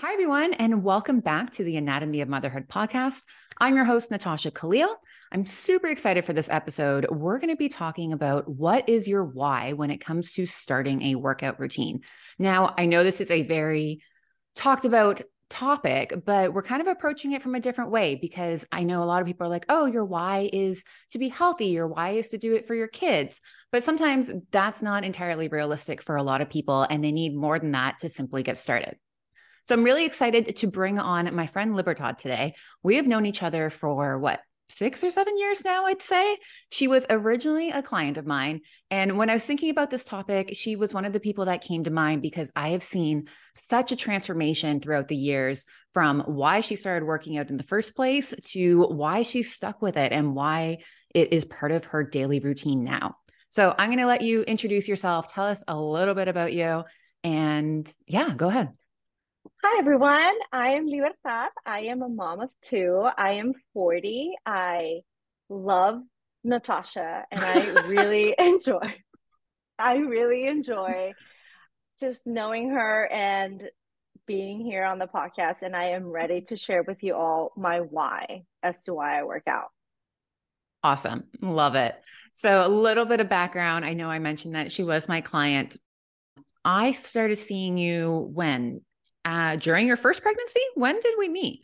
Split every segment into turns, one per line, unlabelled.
Hi, everyone, and welcome back to the Anatomy of Motherhood podcast. I'm your host, Natasha Caleel. I'm super excited for this episode. We're going to be talking about what is your why when it comes to starting a workout routine. Now, I know this is a very talked about topic, but we're kind of approaching it from a different way because I know a lot of people are like, oh, your why is to be healthy, your why is to do it for your kids. But sometimes that's not entirely realistic for a lot of people, and they need more than that to simply get started. So I'm really excited to bring on my friend Libertad today. We have known each other for what, six or seven years now, I'd say. She was originally a client of mine. And when I was thinking about this topic, she was one of the people that came to mind because I have seen such a transformation throughout the years from why she started working out in the first place to why she's stuck with it and why it is part of her daily routine now. So I'm going to let you introduce yourself, tell us a little bit about you. And yeah, go ahead.
Hi, everyone. I am Libertad. I am a mom of two. I am 40. I love Natasha and I really enjoy, I really enjoy just knowing her and being here on the podcast. And I am ready to share with you all my why as to why I work out.
Awesome. Love it. So, a little bit of background. I know I mentioned that she was my client. I started seeing you when uh, during your first pregnancy. When did we meet?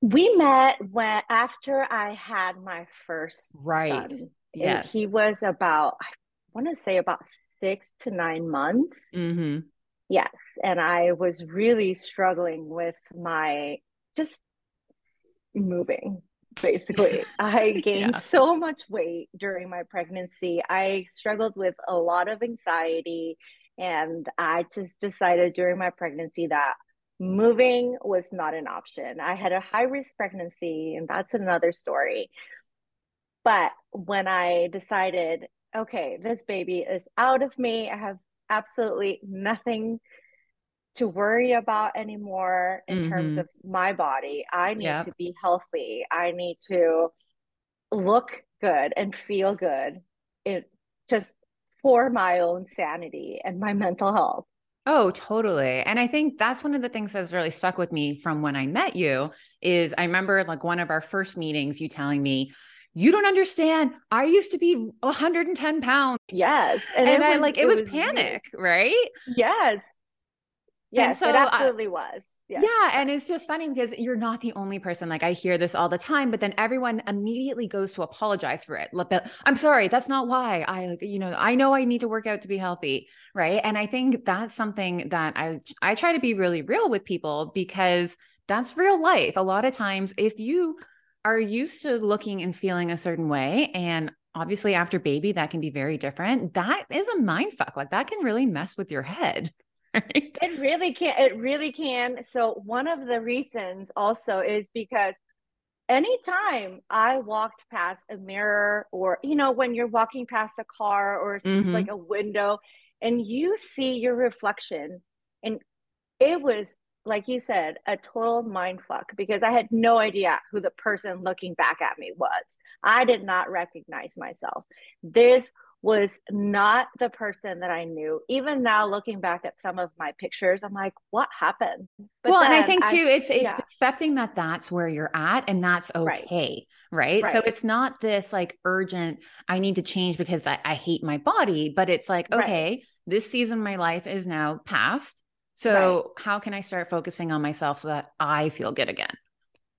We met when after I had my first
right.
Son.
Yes,
he was about I want to say about six to nine months.
Mm-hmm.
Yes, and I was really struggling with my just moving. Basically, I gained yeah. so much weight during my pregnancy. I struggled with a lot of anxiety and I just decided during my pregnancy that moving was not an option. I had a high risk pregnancy, and that's another story. But when I decided, okay, this baby is out of me, I have absolutely nothing to worry about anymore in mm-hmm. terms of my body. I need yep. to be healthy. I need to look good and feel good. It just for my own sanity and my mental health.
Oh, totally. And I think that's one of the things that's really stuck with me from when I met you is I remember like one of our first meetings, you telling me, you don't understand. I used to be 110 pounds.
Yes.
And, and I was, like, it, it was, was, panic, right?
Yes. Yes, so, it absolutely uh, was
yeah. yeah. And it's just funny because you're not the only person. Like I hear this all the time, but then everyone immediately goes to apologize for it. I'm sorry. That's not why I, you know, I know I need to work out to be healthy. Right. And I think that's something that I, I try to be really real with people because that's real life. A lot of times, if you are used to looking and feeling a certain way, and obviously after baby, that can be very different, that is a mind fuck. Like that can really mess with your head.
Right? It really can. It really can. So one of the reasons also is because anytime I walked past a mirror or, you know, when you're walking past a car or mm-hmm. like a window and you see your reflection and it was like you said, a total mind fuck because I had no idea who the person looking back at me was. I did not recognize myself. This was not the person that I knew. Even now, looking back at some of my pictures, I'm like, what happened?
But well, and I think too, I, it's it's yeah. accepting that that's where you're at, and that's okay, right? right? right? So it's not this like urgent. I need to change because I, I hate my body, but it's like, okay, right. this season of my life is now past. So how can I start focusing on myself so that I feel good again?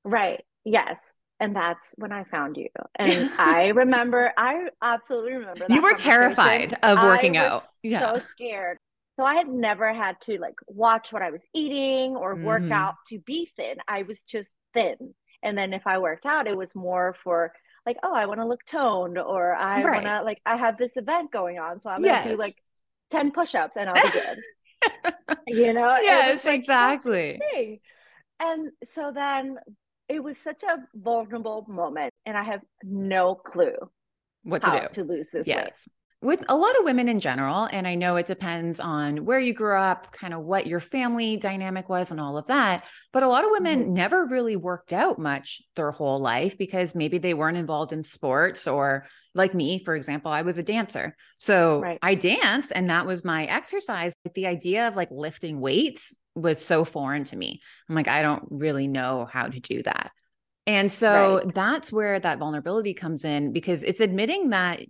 Right. Yes and that's when I found you. And I remember, I absolutely remember.
you were terrified of working out.
Yeah. So scared. So I had never had to like watch what I was eating or work mm-hmm. out to be thin. I was just thin. And then if I worked out, it was more for like, oh, I want to look toned or I right. want to like, I have this event going on. So I'm going to do like 10 push ups and I'll be good. you know?
Yes, like, exactly.
And so then it was such a vulnerable moment and I have no clue
what to do
to lose this
yes.
weight.
With a lot of women in general, and I know it depends on where you grew up, kind of what your family dynamic was, and all of that. But a lot of women mm-hmm. never really worked out much their whole life because maybe they weren't involved in sports, or like me, for example, I was a dancer. So right. I danced, and that was my exercise. But the idea of like lifting weights was so foreign to me. I'm like, I don't really know how to do that. And so right. that's where that vulnerability comes in because it's admitting that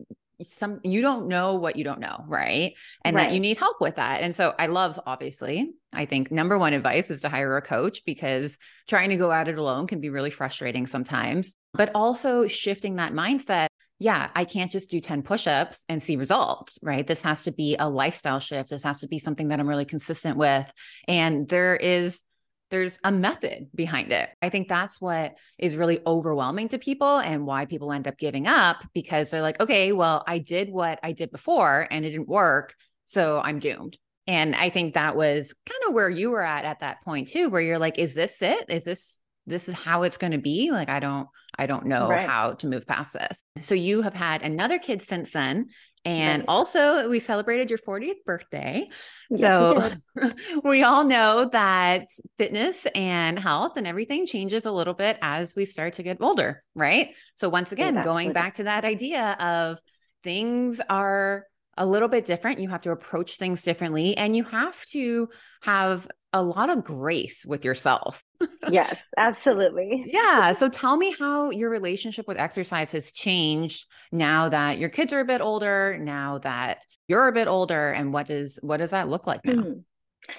some you don't know what you don't know, right? And right. that you need help with that. And so I love obviously, I think number one advice is to hire a coach because trying to go at it alone can be really frustrating sometimes. But also shifting that mindset yeah, I can't just do 10 push ups and see results, right? This has to be a lifestyle shift. This has to be something that I'm really consistent with. And there is, there's a method behind it. I think that's what is really overwhelming to people and why people end up giving up because they're like, okay, well, I did what I did before and it didn't work. So I'm doomed. And I think that was kind of where you were at at that point too, where you're like, is this it? Is this this is how it's going to be like i don't i don't know right. how to move past this so you have had another kid since then and right. also we celebrated your 40th birthday yes, so we all know that fitness and health and everything changes a little bit as we start to get older right so once again yeah, going back to that idea of things are a little bit different. You have to approach things differently and you have to have a lot of grace with yourself.
yes, absolutely.
yeah. So tell me how your relationship with exercise has changed now that your kids are a bit older, now that you're a bit older, and what does what does that look like now? Mm.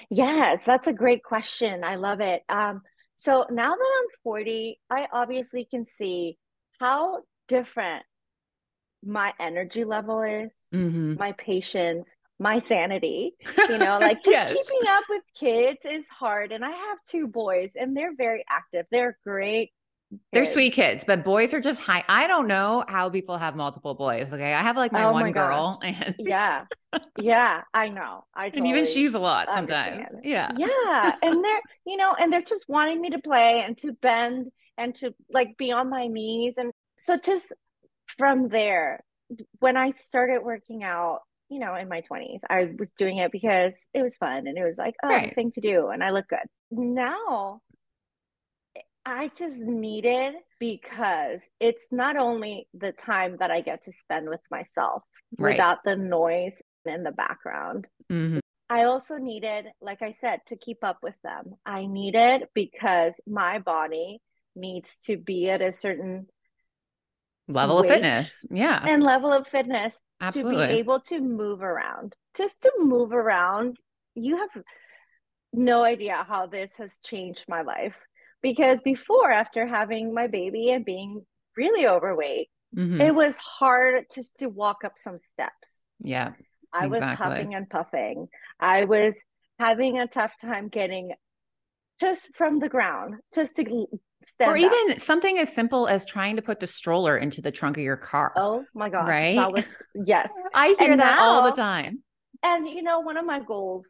Yes, that's a great question. I love it. Um, so now that I'm 40, I obviously can see how different my energy level is, mm-hmm. my patience, my sanity. You know, like just yes. keeping up with kids is hard. And I have two boys and they're very active. They're great.
Kids. They're sweet kids, but boys are just high. I don't know how people have multiple boys. Okay. I have like my oh one my girl. And
yeah. Yeah. I know. I
totally and even she's a lot sometimes. Yeah.
Yeah. And they're, you know, and they're just wanting me to play and to bend and to like be on my knees. And so just from there, when I started working out, you know, in my 20s, I was doing it because it was fun and it was like, oh, right. thing to do. And I look good. Now, I just need it because it's not only the time that I get to spend with myself right. without the noise in the background. Mm-hmm. I also needed, like I said, to keep up with them. I needed because my body needs to be at a certain
level of fitness. Yeah.
And level of fitness Absolutely. to be able to move around. Just to move around, you have no idea how this has changed my life. Because before, after having my baby and being really overweight, mm-hmm. it was hard just to walk up some steps.
Yeah.
I exactly. was huffing and puffing. I was having a tough time getting just from the ground, just to
or even up. something as simple as trying to put the stroller into the trunk of your car.
Oh my gosh. Right. That was, yes.
I hear and that now, all the time.
And, you know, one of my goals,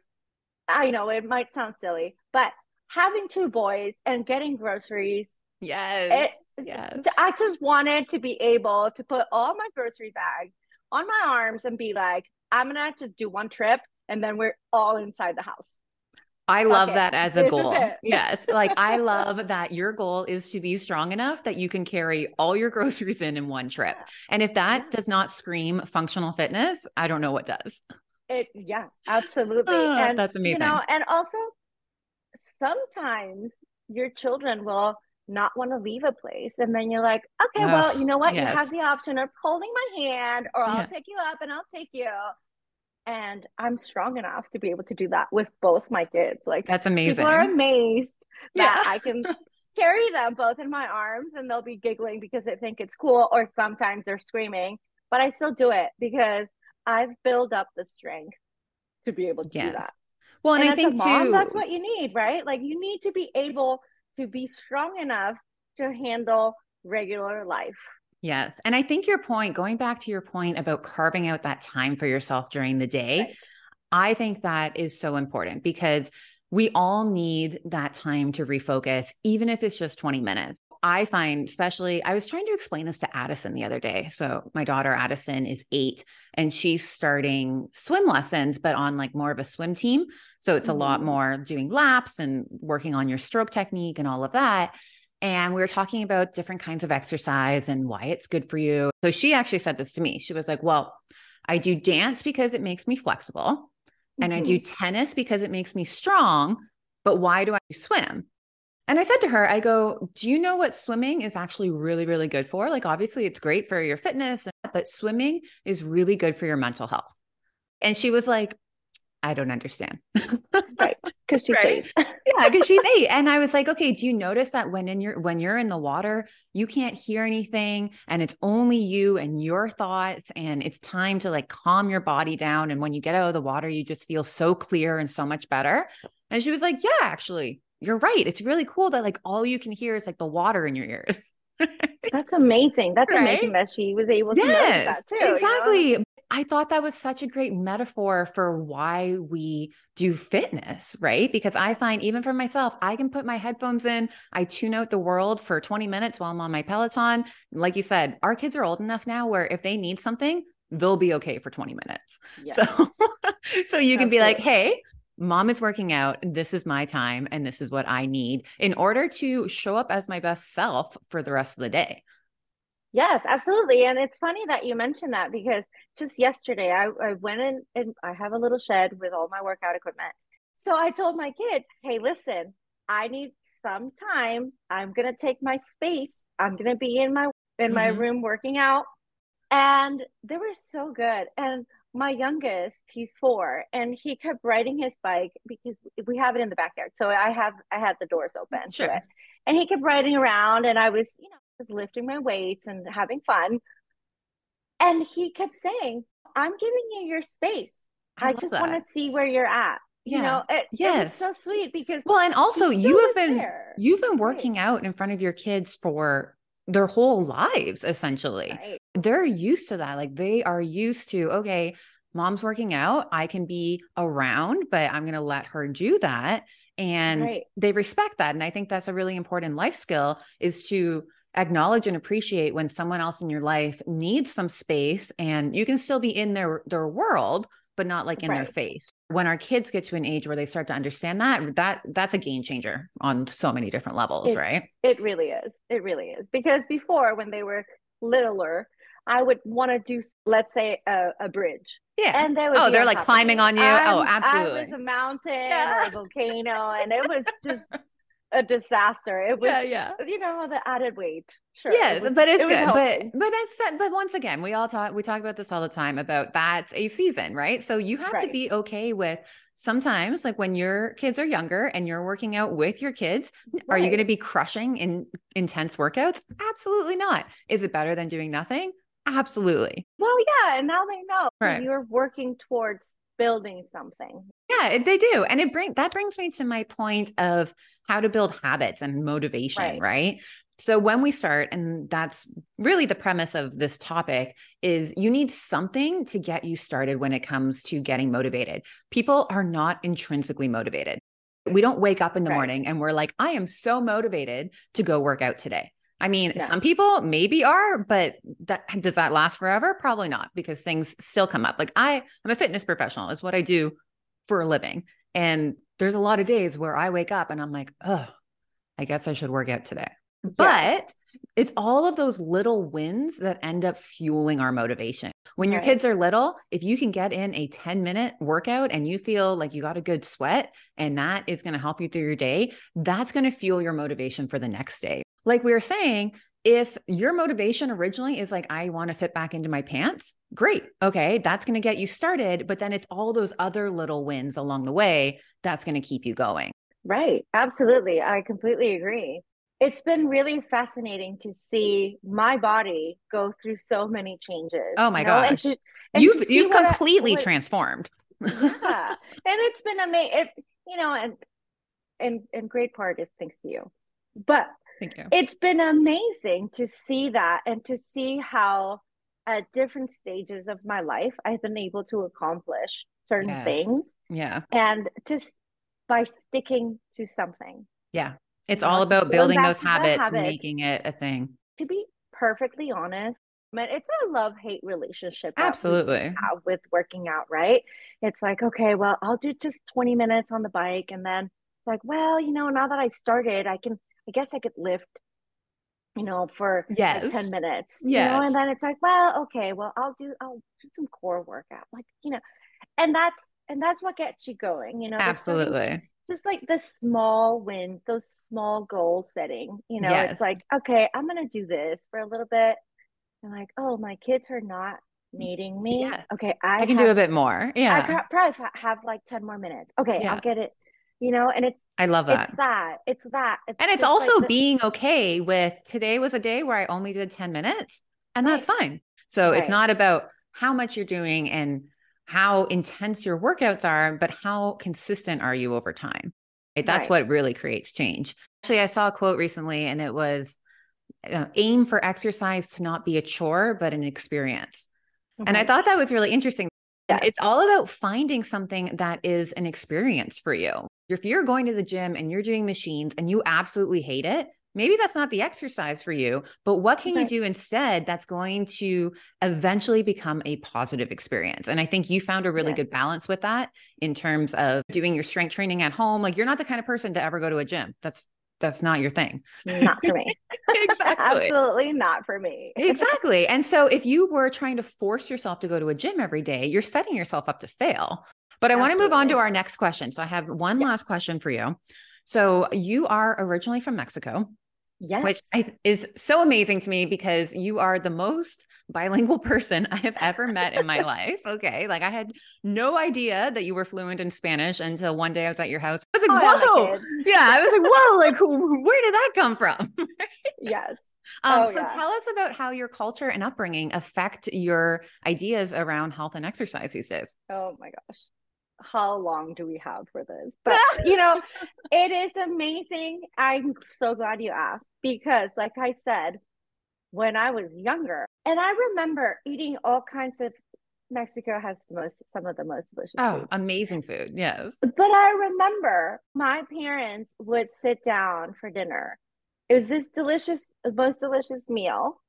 I know it might sound silly, but having two boys and getting groceries.
Yes. It, yes.
I just wanted to be able to put all my grocery bags on my arms and be like, I'm going to just do one trip and then we're all inside the house.
I love okay, that as a goal. yes. Like I love that your goal is to be strong enough that you can carry all your groceries in in one trip. And if that does not scream functional fitness, I don't know what does.
It yeah, absolutely. Oh,
and that's amazing.
You know, and also sometimes your children will not want to leave a place and then you're like, okay, well, you know what? Yes. You have the option of holding my hand or I'll yeah. pick you up and I'll take you and I'm strong enough to be able to do that with both my kids. Like
that's amazing.
People are amazed that I can carry them both in my arms and they'll be giggling because they think it's cool or sometimes they're screaming, but I still do it because I've built up the strength to be able to yes. do that.
Well, and, and I think mom, too
that's what you need, right? Like you need to be able to be strong enough to handle regular life.
Yes. And I think your point, going back to your point about carving out that time for yourself during the day, right. I think that is so important because we all need that time to refocus, even if it's just 20 minutes. I find, especially, I was trying to explain this to Addison the other day. So, my daughter Addison is eight and she's starting swim lessons, but on like more of a swim team. So, it's mm-hmm. a lot mm-hmm. more doing laps and working on your stroke technique and all of that. And we were talking about different kinds of exercise and why it's good for you. So she actually said this to me. She was like, Well, I do dance because it makes me flexible. And mm-hmm. I do mm-hmm. tennis because it makes me strong. but why do I swim? And I said to her, I go, Do you know what swimming is actually really, really good for? Like, obviously, it's great for your fitness, but swimming is really good for your mental health. And she was like, I don't understand.
right. Because she's right?
Yeah, because she's eight. And I was like, okay, do you notice that when in your when you're in the water, you can't hear anything and it's only you and your thoughts and it's time to like calm your body down. And when you get out of the water, you just feel so clear and so much better. And she was like, Yeah, actually, you're right. It's really cool that like all you can hear is like the water in your ears.
That's amazing. That's right? amazing that she was able to yes, that too.
Exactly. You know? I thought that was such a great metaphor for why we do fitness, right? Because I find even for myself, I can put my headphones in, I tune out the world for 20 minutes while I'm on my Peloton. Like you said, our kids are old enough now where if they need something, they'll be okay for 20 minutes. Yes. So so you can be like, "Hey, mom is working out. This is my time and this is what I need in order to show up as my best self for the rest of the day."
Yes, absolutely. And it's funny that you mentioned that because just yesterday I, I went in and I have a little shed with all my workout equipment. So I told my kids, hey, listen, I need some time. I'm gonna take my space. I'm gonna be in my in mm-hmm. my room working out. And they were so good. And my youngest, he's four, and he kept riding his bike because we have it in the backyard. So I have I had the doors open sure. And he kept riding around and I was, you know, was lifting my weights and having fun. And he kept saying, I'm giving you your space. I, I just want to see where you're at. Yeah. You know, it, yes. it so sweet because
well, and also you have been there. you've been working right. out in front of your kids for their whole lives, essentially. Right. They're used to that. Like they are used to, okay, mom's working out. I can be around, but I'm going to let her do that. And right. they respect that. And I think that's a really important life skill is to acknowledge and appreciate when someone else in your life needs some space and you can still be in their their world but not like in right. their face. When our kids get to an age where they start to understand that that that's a game changer on so many different levels
it,
right?
it really is. It really is. Because before when they were littler i would want to do let's say a, a bridge
yeah. and they would oh they're like climbing on you? Oh, I'm, oh absolutely.
i was a mountain yeah. or a volcano and it was just a disaster. It was, yeah, yeah. you know, the added weight.
Sure. Yes, it was, but it's it good. But but that's but once again, we all talk we talk about this all the time about that's a season, right? So you have right. to be okay with sometimes like when your kids are younger and you're working out with your kids, right. are you going to be crushing in intense workouts? Absolutely not. Is it better than doing nothing? Absolutely.
Well, yeah, and now they know. Right. So you're working towards building something.
Yeah, they do. And it bring that brings me to my point of how to build habits and motivation, right. right? So when we start and that's really the premise of this topic is you need something to get you started when it comes to getting motivated. People are not intrinsically motivated. We don't wake up in the right. morning and we're like, I am so motivated to go work out today. I mean, yeah. some people maybe are, but that does that last forever? Probably not because things still come up. Like I I'm a fitness professional is what I do for a living. And there's a lot of days where I wake up and I'm like, oh, I guess I should work out today. But it's all of those little wins that end up fueling our motivation. When your kids are little, if you can get in a 10 minute workout and you feel like you got a good sweat and that is going to help you through your day, that's going to fuel your motivation for the next day. Like we were saying, if your motivation originally is like, I want to fit back into my pants, great. Okay. That's going to get you started. But then it's all those other little wins along the way that's going to keep you going.
Right. Absolutely. I completely agree. It's been really fascinating to see my body go through so many changes.
Oh my you know? gosh. And to, and you've you've completely I, what, transformed.
yeah. And it's been amazing. It, you know, and and and great part is thanks to you. But
Thank you.
It's been amazing to see that and to see how at different stages of my life I've been able to accomplish certain yes. things.
Yeah.
And just by sticking to something.
Yeah. It's all about building those habits, habits, making it a thing.
To be perfectly honest, man, it's a love hate relationship.
Absolutely.
with working out, right? It's like, okay, well, I'll do just 20 minutes on the bike. And then it's like, well, you know, now that I started, I can I guess I could lift, you know, for yes. like 10 minutes. Yeah. You know, and then it's like, well, okay, well, I'll do I'll do some core workout. Like, you know, and that's and that's what gets you going you know
absolutely
just like the small wins those small goal setting you know yes. it's like okay i'm gonna do this for a little bit and like oh my kids are not needing me yes. okay
I, I can have, do a bit more yeah
i probably have like 10 more minutes okay yeah. i'll get it you know and it's
i love that
it's that it's that
it's and it's also like being okay with today was a day where i only did 10 minutes and that's right. fine so right. it's not about how much you're doing and how intense your workouts are, but how consistent are you over time? Right? That's right. what really creates change. Actually, I saw a quote recently and it was uh, aim for exercise to not be a chore, but an experience. Mm-hmm. And I mm-hmm. thought that was really interesting. Yes. It's all about finding something that is an experience for you. If you're going to the gym and you're doing machines and you absolutely hate it, maybe that's not the exercise for you, but what can okay. you do instead that's going to eventually become a positive experience? And I think you found a really yes. good balance with that in terms of doing your strength training at home. Like you're not the kind of person to ever go to a gym. That's that's not your thing.
Not for me. exactly. Absolutely not for me.
exactly. And so if you were trying to force yourself to go to a gym every day, you're setting yourself up to fail. But I want to move on to our next question. So I have one yes. last question for you. So you are originally from Mexico.
Yes.
Which I, is so amazing to me because you are the most bilingual person I have ever met in my life. Okay. Like I had no idea that you were fluent in Spanish until one day I was at your house. I was like, oh, whoa. yeah. I was like, whoa, like where did that come from?
yes.
Um, oh, so yeah. tell us about how your culture and upbringing affect your ideas around health and exercise these days.
Oh my gosh how long do we have for this? But you know, it is amazing. I'm so glad you asked because, like I said, when I was younger, and I remember eating all kinds of Mexico has the most some of the most delicious
oh
food.
amazing food yes
but I remember my parents would sit down for dinner it was this delicious most delicious meal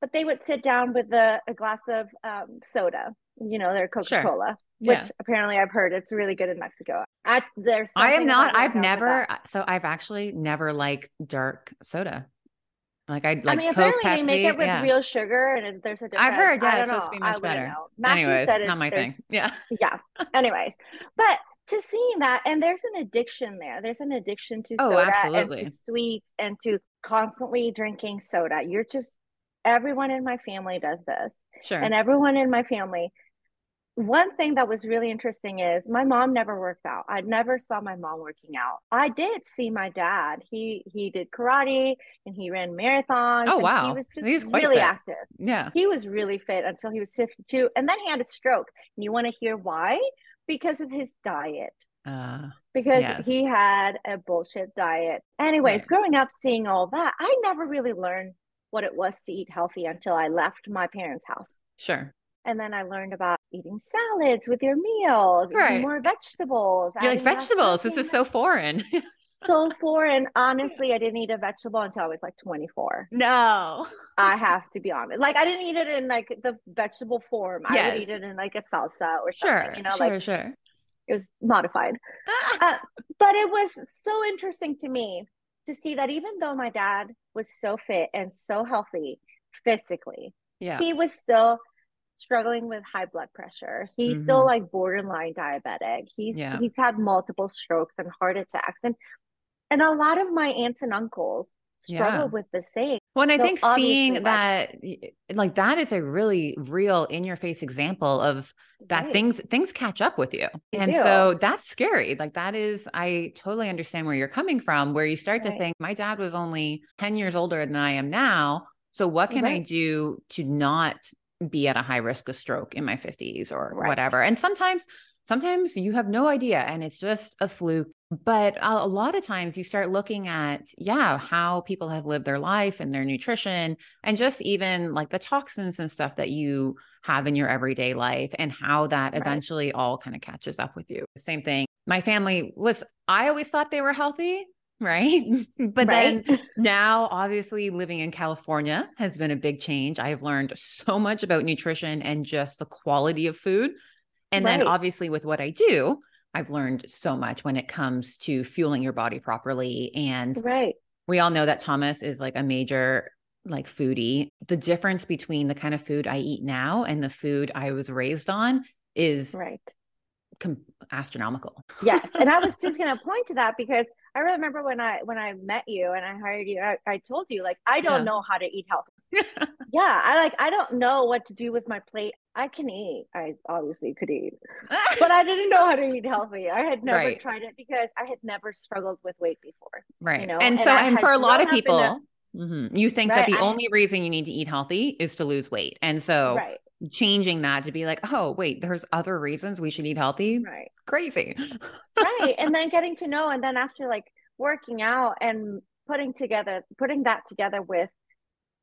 but they would sit down with a, a glass of um, soda you know their Coca-Cola sure which apparently I've heard it's really good in Mexico. At there's
I am not. I've never. Uh, so I've actually never liked dark soda. Like I like I mean, Coke, apparently Pepsi,
they make it with
yeah.
real sugar, and there's a.
I've heard yeah, it's supposed to be much better. Anyways, not my thing. Yeah.
Yeah. Anyways, but just seeing that, and there's an addiction there. There's an addiction to oh, soda absolutely. and to sweets and to constantly drinking soda. You're just everyone in my family does this.
Sure.
And everyone in my family one thing that was really interesting is my mom never worked out. I never saw my mom working out. I did see my dad. He he did karate and he ran marathons.
Oh wow,
he was, he was really fit. active.
Yeah,
he was really fit until he was fifty two, and then he had a stroke. And you want to hear why? Because of his diet. Uh, because yes. he had a bullshit diet. Anyways, right. growing up seeing all that, I never really learned what it was to eat healthy until I left my parents' house.
Sure.
And then I learned about eating salads with your meals, right. more vegetables.
You're like vegetables. This is so foreign.
so foreign. Honestly, I didn't eat a vegetable until I was like 24.
No.
I have to be honest. Like I didn't eat it in like the vegetable form. Yes. I would eat it in like a salsa or something. Sure, you know,
sure,
like
sure.
It was modified. uh, but it was so interesting to me to see that even though my dad was so fit and so healthy physically,
yeah.
he was still struggling with high blood pressure. He's mm-hmm. still like borderline diabetic. He's yeah. he's had multiple strokes and heart attacks and and a lot of my aunts and uncles struggle yeah. with the same.
Well, and I think seeing that like that is a really real in your face example of that right. things things catch up with you. They and do. so that's scary. Like that is I totally understand where you're coming from where you start right. to think my dad was only 10 years older than I am now. So what can right. I do to not be at a high risk of stroke in my 50s or right. whatever. And sometimes sometimes you have no idea and it's just a fluke but a, lot of times you start looking at yeah how people have lived their life and their nutrition and just even like the toxins and stuff that you have in your everyday life and how that right. eventually all kind of catches up with you same thing my family was i always thought they were healthy right? but right. then now, obviously, living in California has been a big change. I have learned so much about nutrition and just the quality of food. And right. then, obviously, with what I do, I've learned so much when it comes to fueling your body properly. And
right.
we all know that Thomas is like a major like foodie. The difference between the kind of food I eat now and the food I was raised on is
right
com- astronomical.
yes. And I was just going to point to that because I remember when I when I met you and I hired you, I, I told you like I don't yeah. know how to eat healthy. yeah, I like I don't know what to do with my plate. I can eat. I obviously could eat, but I didn't know how to eat healthy. I had never right. tried it because I had never struggled with weight before.
Right. You know? And, and so, and for a lot of people, mm-hmm, you think right, that the I, only reason you need to eat healthy is to lose weight, and so right. changing that to be like, oh wait, there's other reasons we should eat healthy.
Right.
Crazy.
right. And then getting to know, and then after like working out and putting together, putting that together with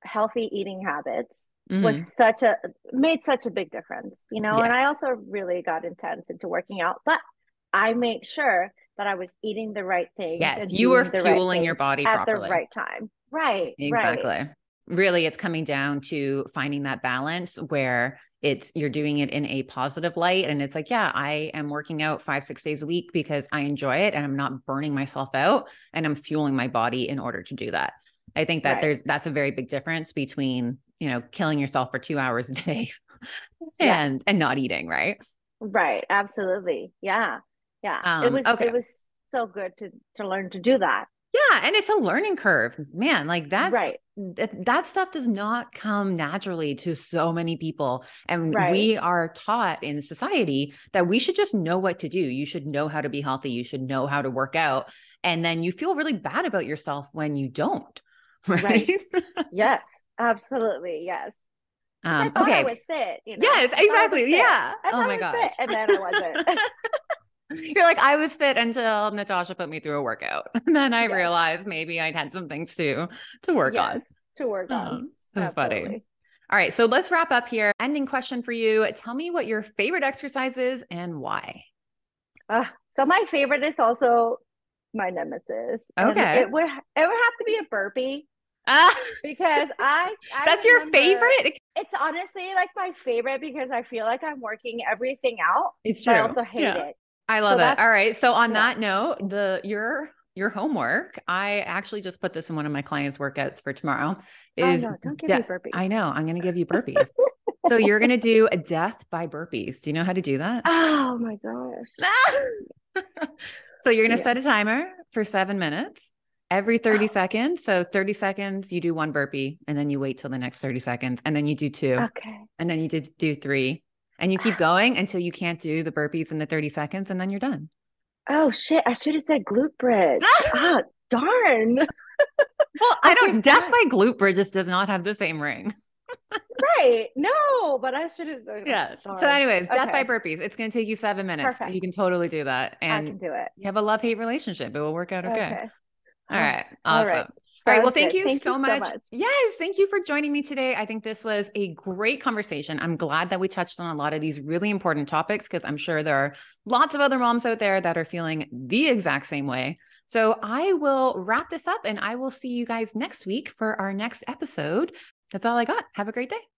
healthy eating habits mm-hmm. was such a made such a big difference, you know. Yeah. And I also really got intense into working out, but I made sure that I was eating the right things.
Yes, you were fueling right your body
at
properly.
the right time. Right.
Exactly.
Right.
Really, it's coming down to finding that balance where it's you're doing it in a positive light and it's like yeah i am working out five six days a week because i enjoy it and i'm not burning myself out and i'm fueling my body in order to do that I think that right. there's that's a very big difference between, you know, killing yourself for 2 hours a day and yes. and not eating, right?
Right, absolutely. Yeah. Yeah. Um, it was okay. it was so good to to learn to do that.
Yeah, and it's a learning curve. Man, like that's right. That, that stuff does not come naturally to so many people. And right. we are taught in society that we should just know what to do. You should know how to be healthy. You should know how to work out. And then you feel really bad about yourself when you don't. right? right.
yes, absolutely. Yes.
Um, I okay. I
was fit. You know?
Yes, exactly. Yeah.
oh my gosh. Fit, and then I wasn't.
You're like, I was fit until Natasha put me through a workout. And then I yes. realized maybe I'd had some things to to work yes, on.
To work on. Oh,
so Absolutely. funny. All right. So let's wrap up here. Ending question for you. Tell me what your favorite exercise is and why.
Uh, so my favorite is also my nemesis.
Okay.
It would it would have to be a burpee. Uh, because I, I
that's your favorite
it's honestly like my favorite because i feel like i'm working everything out
it's true
i also hate yeah. it
i love so it all right so on yeah. that note the your your homework i actually just put this in one of my clients workouts for tomorrow oh, is
oh, no, don't give de- me burpees
i know i'm going to give you burpees so you're going to do a death by burpees do you know how to do that
oh my gosh
so you're going to yeah. set a timer for seven minutes every 30 seconds. So 30 seconds, you do one burpee and then you wait till the next 30 seconds and then you do two.
Okay.
And then you did do three and you keep going until you can't do the burpees in the 30 seconds and then you're done.
Oh shit. I should have said glute bridge. ah, darn.
well, I don't, death by glute bridges does not have the same ring.
right. No, but I should have.
Yes. So, anyways, okay. death by burpees. It's going to take you seven minutes. Perfect. You can totally do that. And
I can do it.
You have a love hate relationship. It will work out okay. okay. All right. Awesome. All right. All right. Well, thank, you, thank so, you much. so, much. Yes. Thank you for joining me today. I think this was a great conversation. I'm glad that we touched on a lot of these really important topics because I'm sure there are lots of other moms out there that are feeling the exact same way. So I will wrap this up and I will see you guys next week for our next episode. That's all I got. Have a great day.